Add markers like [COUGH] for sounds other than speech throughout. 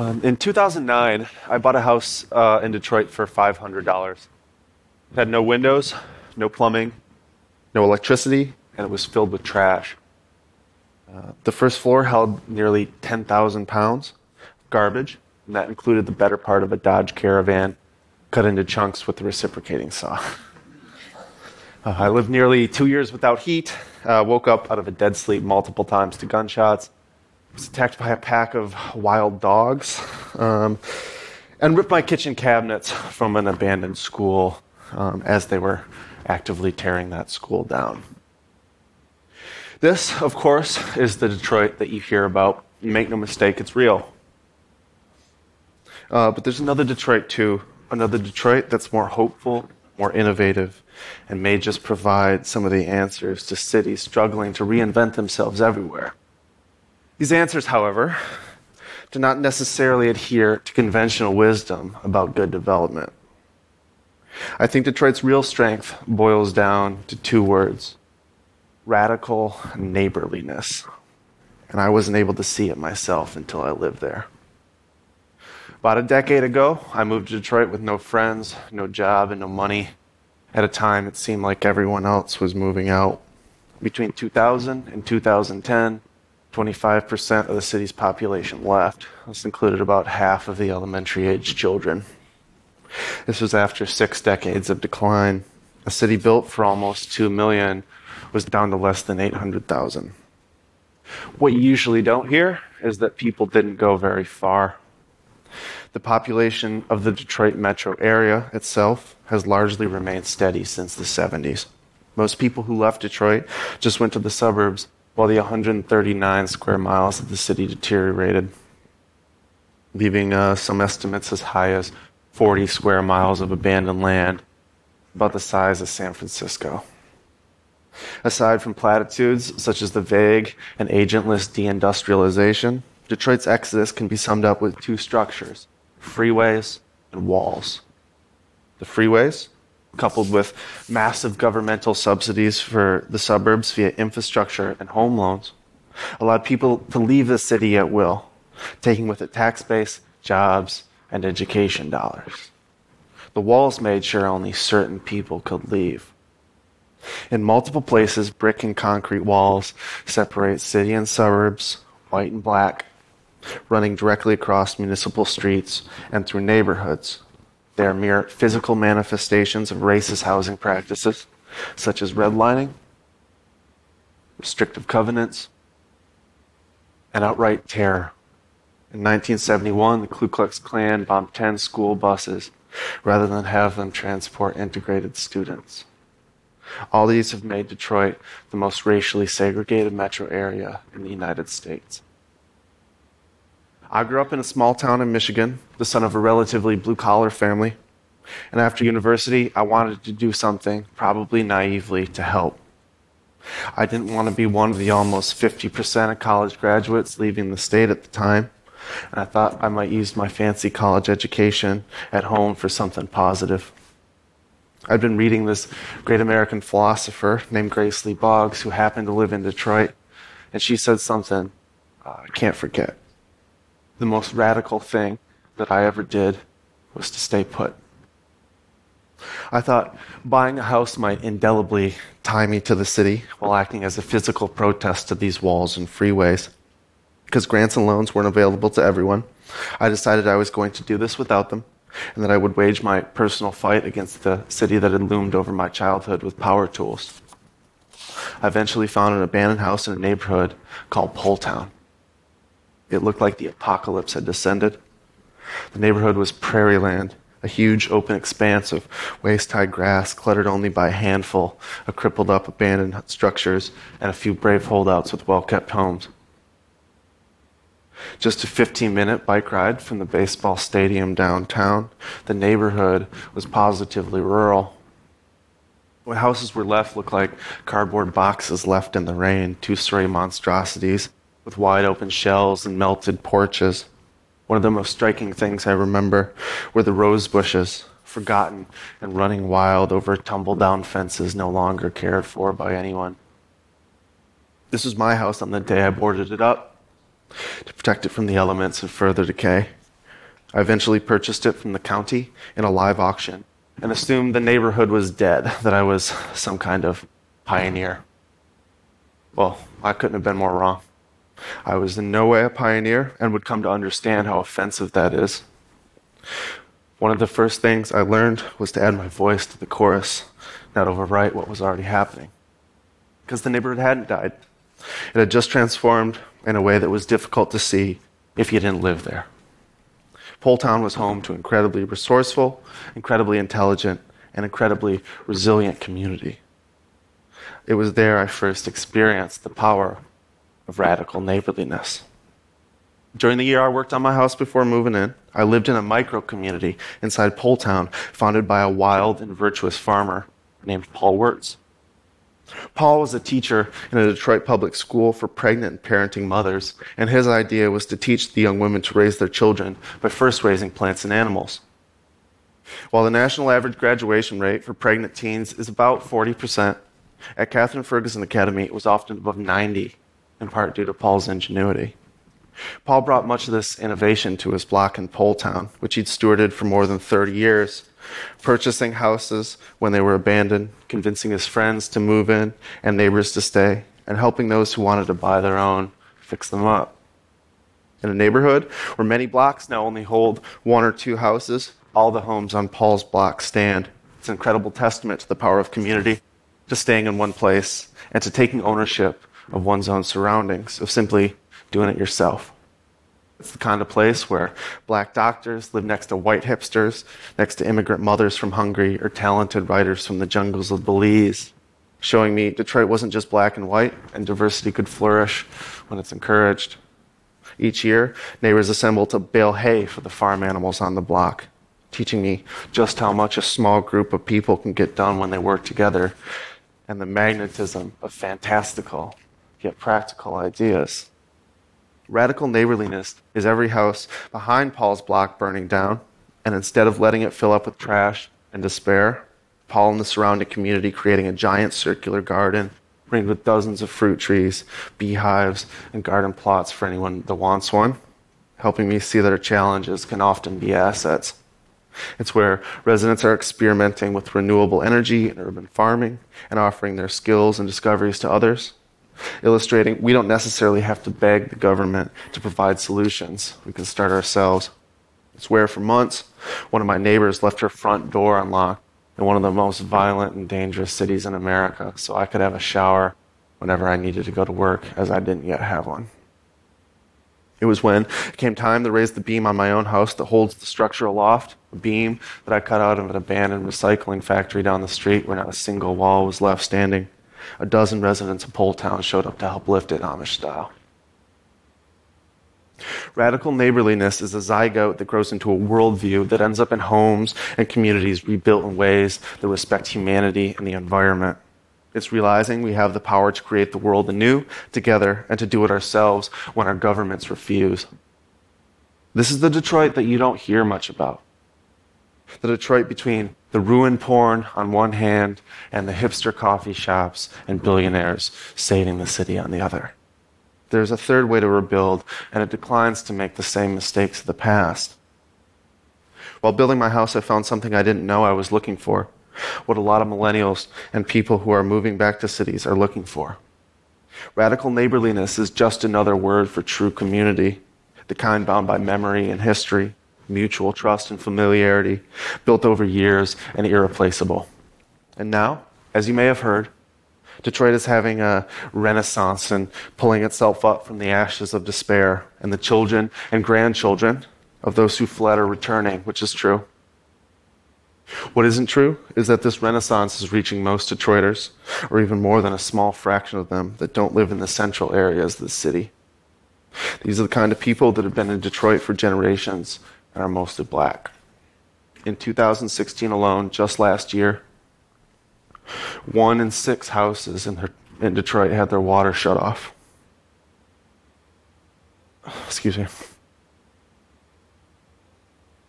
Um, in 2009, I bought a house uh, in Detroit for $500. It had no windows, no plumbing, no electricity, and it was filled with trash. Uh, the first floor held nearly 10,000 pounds of garbage, and that included the better part of a Dodge Caravan cut into chunks with a reciprocating saw. [LAUGHS] Uh, I lived nearly two years without heat, uh, woke up out of a dead sleep multiple times to gunshots, was attacked by a pack of wild dogs, um, and ripped my kitchen cabinets from an abandoned school um, as they were actively tearing that school down. This, of course, is the Detroit that you hear about. Make no mistake, it's real. Uh, but there's another Detroit, too. Another Detroit that's more hopeful, more innovative, and may just provide some of the answers to cities struggling to reinvent themselves everywhere. These answers, however, do not necessarily adhere to conventional wisdom about good development. I think Detroit's real strength boils down to two words radical neighborliness. And I wasn't able to see it myself until I lived there. About a decade ago, I moved to Detroit with no friends, no job, and no money. At a time, it seemed like everyone else was moving out. Between 2000 and 2010, 25% of the city's population left. This included about half of the elementary age children. This was after six decades of decline. A city built for almost 2 million was down to less than 800,000. What you usually don't hear is that people didn't go very far. The population of the Detroit metro area itself has largely remained steady since the 70s. Most people who left Detroit just went to the suburbs while the 139 square miles of the city deteriorated, leaving uh, some estimates as high as 40 square miles of abandoned land, about the size of San Francisco. Aside from platitudes such as the vague and agentless deindustrialization, Detroit's exodus can be summed up with two structures freeways and walls. The freeways, coupled with massive governmental subsidies for the suburbs via infrastructure and home loans, allowed people to leave the city at will, taking with it tax base, jobs, and education dollars. The walls made sure only certain people could leave. In multiple places, brick and concrete walls separate city and suburbs, white and black, running directly across municipal streets and through neighborhoods. They are mere physical manifestations of racist housing practices, such as redlining, restrictive covenants, and outright terror. In 1971, the Ku Klux Klan bombed 10 school buses rather than have them transport integrated students. All these have made Detroit the most racially segregated metro area in the United States. I grew up in a small town in Michigan, the son of a relatively blue collar family. And after university, I wanted to do something, probably naively, to help. I didn't want to be one of the almost 50% of college graduates leaving the state at the time. And I thought I might use my fancy college education at home for something positive. I'd been reading this great American philosopher named Grace Lee Boggs, who happened to live in Detroit, and she said something uh, I can't forget the most radical thing that I ever did was to stay put. I thought buying a house might indelibly tie me to the city while acting as a physical protest to these walls and freeways. Because grants and loans weren't available to everyone, I decided I was going to do this without them and that I would wage my personal fight against the city that had loomed over my childhood with power tools. I eventually found an abandoned house in a neighborhood called Poletown. It looked like the apocalypse had descended. The neighborhood was prairie land, a huge open expanse of waist high grass cluttered only by a handful of crippled up abandoned structures and a few brave holdouts with well kept homes. Just a 15 minute bike ride from the baseball stadium downtown, the neighborhood was positively rural. What houses were left looked like cardboard boxes left in the rain, two story monstrosities with wide open shells and melted porches. One of the most striking things I remember were the rose bushes, forgotten and running wild over tumble down fences no longer cared for by anyone. This was my house on the day I boarded it up to protect it from the elements and further decay. I eventually purchased it from the county in a live auction and assumed the neighborhood was dead, that I was some kind of pioneer. Well, I couldn't have been more wrong. I was in no way a pioneer and would come to understand how offensive that is. One of the first things I learned was to add my voice to the chorus, not overwrite what was already happening. Because the neighborhood hadn't died, it had just transformed in a way that was difficult to see if you didn't live there. Poletown was home to incredibly resourceful, incredibly intelligent, and incredibly resilient community. It was there I first experienced the power of radical neighborliness. During the year I worked on my house before moving in, I lived in a micro community inside Poletown, founded by a wild and virtuous farmer named Paul Weertz. Paul was a teacher in a Detroit public school for pregnant and parenting mothers, and his idea was to teach the young women to raise their children by first raising plants and animals. While the national average graduation rate for pregnant teens is about 40%, at Catherine Ferguson Academy it was often above 90, in part due to Paul's ingenuity. Paul brought much of this innovation to his block in Poletown, which he'd stewarded for more than 30 years, purchasing houses when they were abandoned, convincing his friends to move in and neighbors to stay, and helping those who wanted to buy their own fix them up. In a neighborhood where many blocks now only hold one or two houses, all the homes on Paul's block stand. It's an incredible testament to the power of community, to staying in one place, and to taking ownership of one's own surroundings, of simply doing it yourself. It's the kind of place where black doctors live next to white hipsters, next to immigrant mothers from Hungary, or talented writers from the jungles of Belize, showing me Detroit wasn't just black and white, and diversity could flourish when it's encouraged. Each year, neighbors assemble to bale hay for the farm animals on the block, teaching me just how much a small group of people can get done when they work together, and the magnetism of fantastical yet practical ideas. Radical neighborliness is every house behind Paul's block burning down, and instead of letting it fill up with trash and despair, Paul and the surrounding community creating a giant circular garden ringed with dozens of fruit trees, beehives, and garden plots for anyone that wants one, helping me see that our challenges can often be assets. It's where residents are experimenting with renewable energy and urban farming and offering their skills and discoveries to others illustrating we don't necessarily have to beg the government to provide solutions. We can start ourselves. It's where, for months, one of my neighbors left her front door unlocked in one of the most violent and dangerous cities in America so I could have a shower whenever I needed to go to work, as I didn't yet have one. It was when it came time to raise the beam on my own house that holds the structure aloft, a beam that I cut out of an abandoned recycling factory down the street where not a single wall was left standing a dozen residents of Poletown showed up to help lift it Amish style. Radical neighborliness is a zygote that grows into a worldview that ends up in homes and communities rebuilt in ways that respect humanity and the environment. It's realizing we have the power to create the world anew together and to do it ourselves when our governments refuse. This is the Detroit that you don't hear much about. The Detroit between the ruin porn on one hand and the hipster coffee shops and billionaires saving the city on the other. There's a third way to rebuild, and it declines to make the same mistakes of the past. While building my house, I found something I didn't know I was looking for, what a lot of millennials and people who are moving back to cities are looking for. Radical neighborliness is just another word for true community, the kind bound by memory and history mutual trust and familiarity built over years and irreplaceable. And now, as you may have heard, Detroit is having a renaissance and pulling itself up from the ashes of despair, and the children and grandchildren of those who fled are returning, which is true. What isn't true is that this renaissance is reaching most Detroiters, or even more than a small fraction of them that don't live in the central areas of the city. These are the kind of people that have been in Detroit for generations and are mostly black. In 2016 alone, just last year, one in six houses in, her, in Detroit had their water shut off. Excuse me.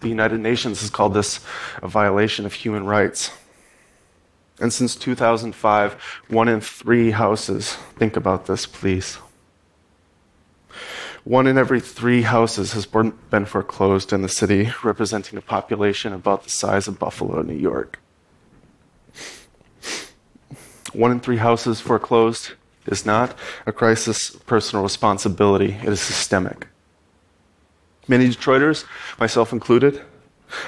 The United Nations has called this a violation of human rights. And since 2005, one in three houses, think about this, please. One in every three houses has been foreclosed in the city, representing a population about the size of Buffalo, New York. One in three houses foreclosed is not a crisis of personal responsibility, it is systemic. Many Detroiters, myself included,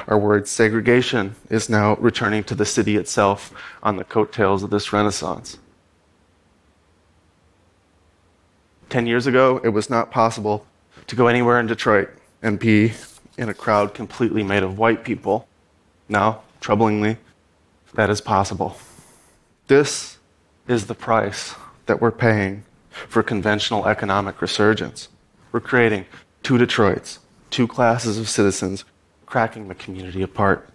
are worried segregation is now returning to the city itself on the coattails of this renaissance. Ten years ago, it was not possible to go anywhere in Detroit and be in a crowd completely made of white people. Now, troublingly, that is possible. This is the price that we're paying for conventional economic resurgence. We're creating two Detroits, two classes of citizens, cracking the community apart.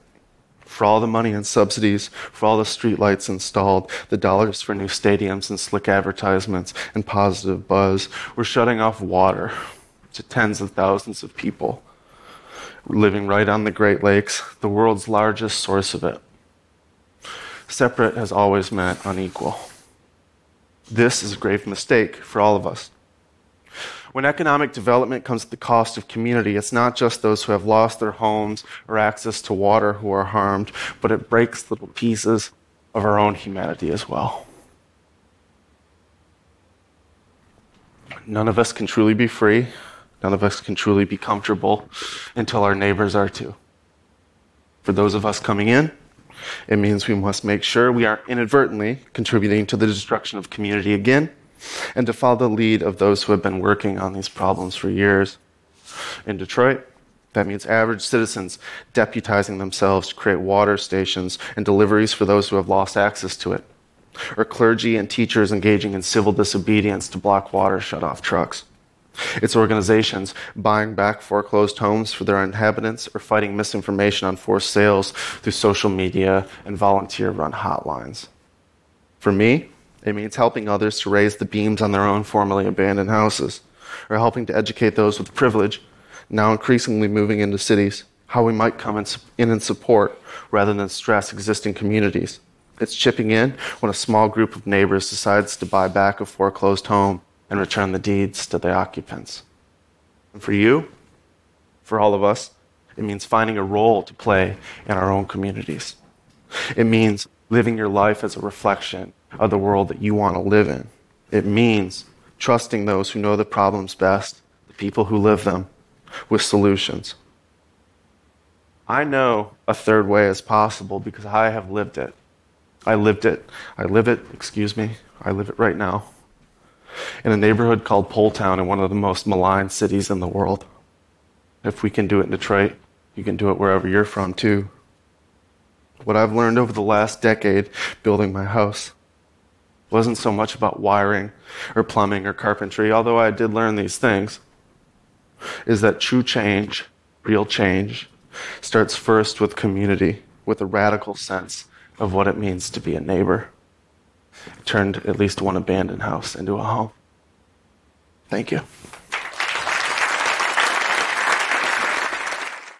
For all the money and subsidies, for all the streetlights installed, the dollars for new stadiums and slick advertisements and positive buzz, we're shutting off water to tens of thousands of people living right on the Great Lakes, the world's largest source of it. Separate has always meant unequal. This is a grave mistake for all of us. When economic development comes at the cost of community, it's not just those who have lost their homes or access to water who are harmed, but it breaks little pieces of our own humanity as well. None of us can truly be free. None of us can truly be comfortable until our neighbors are too. For those of us coming in, it means we must make sure we aren't inadvertently contributing to the destruction of community again and to follow the lead of those who have been working on these problems for years. In Detroit, that means average citizens deputizing themselves to create water stations and deliveries for those who have lost access to it, or clergy and teachers engaging in civil disobedience to block water shut off trucks. It's organizations buying back foreclosed homes for their inhabitants or fighting misinformation on forced sales through social media and volunteer run hotlines. For me, it means helping others to raise the beams on their own formerly abandoned houses, or helping to educate those with privilege, now increasingly moving into cities, how we might come in and support rather than stress existing communities. It's chipping in when a small group of neighbors decides to buy back a foreclosed home and return the deeds to the occupants. And for you, for all of us, it means finding a role to play in our own communities. It means living your life as a reflection of the world that you want to live in. It means trusting those who know the problems best, the people who live them, with solutions. I know a third way is possible because I have lived it. I lived it. I live it, excuse me, I live it right now. In a neighborhood called Poletown in one of the most maligned cities in the world. If we can do it in Detroit, you can do it wherever you're from too. What I've learned over the last decade building my house wasn't so much about wiring or plumbing or carpentry, although I did learn these things, is that true change, real change, starts first with community, with a radical sense of what it means to be a neighbor. Turned at least one abandoned house into a home. Thank you.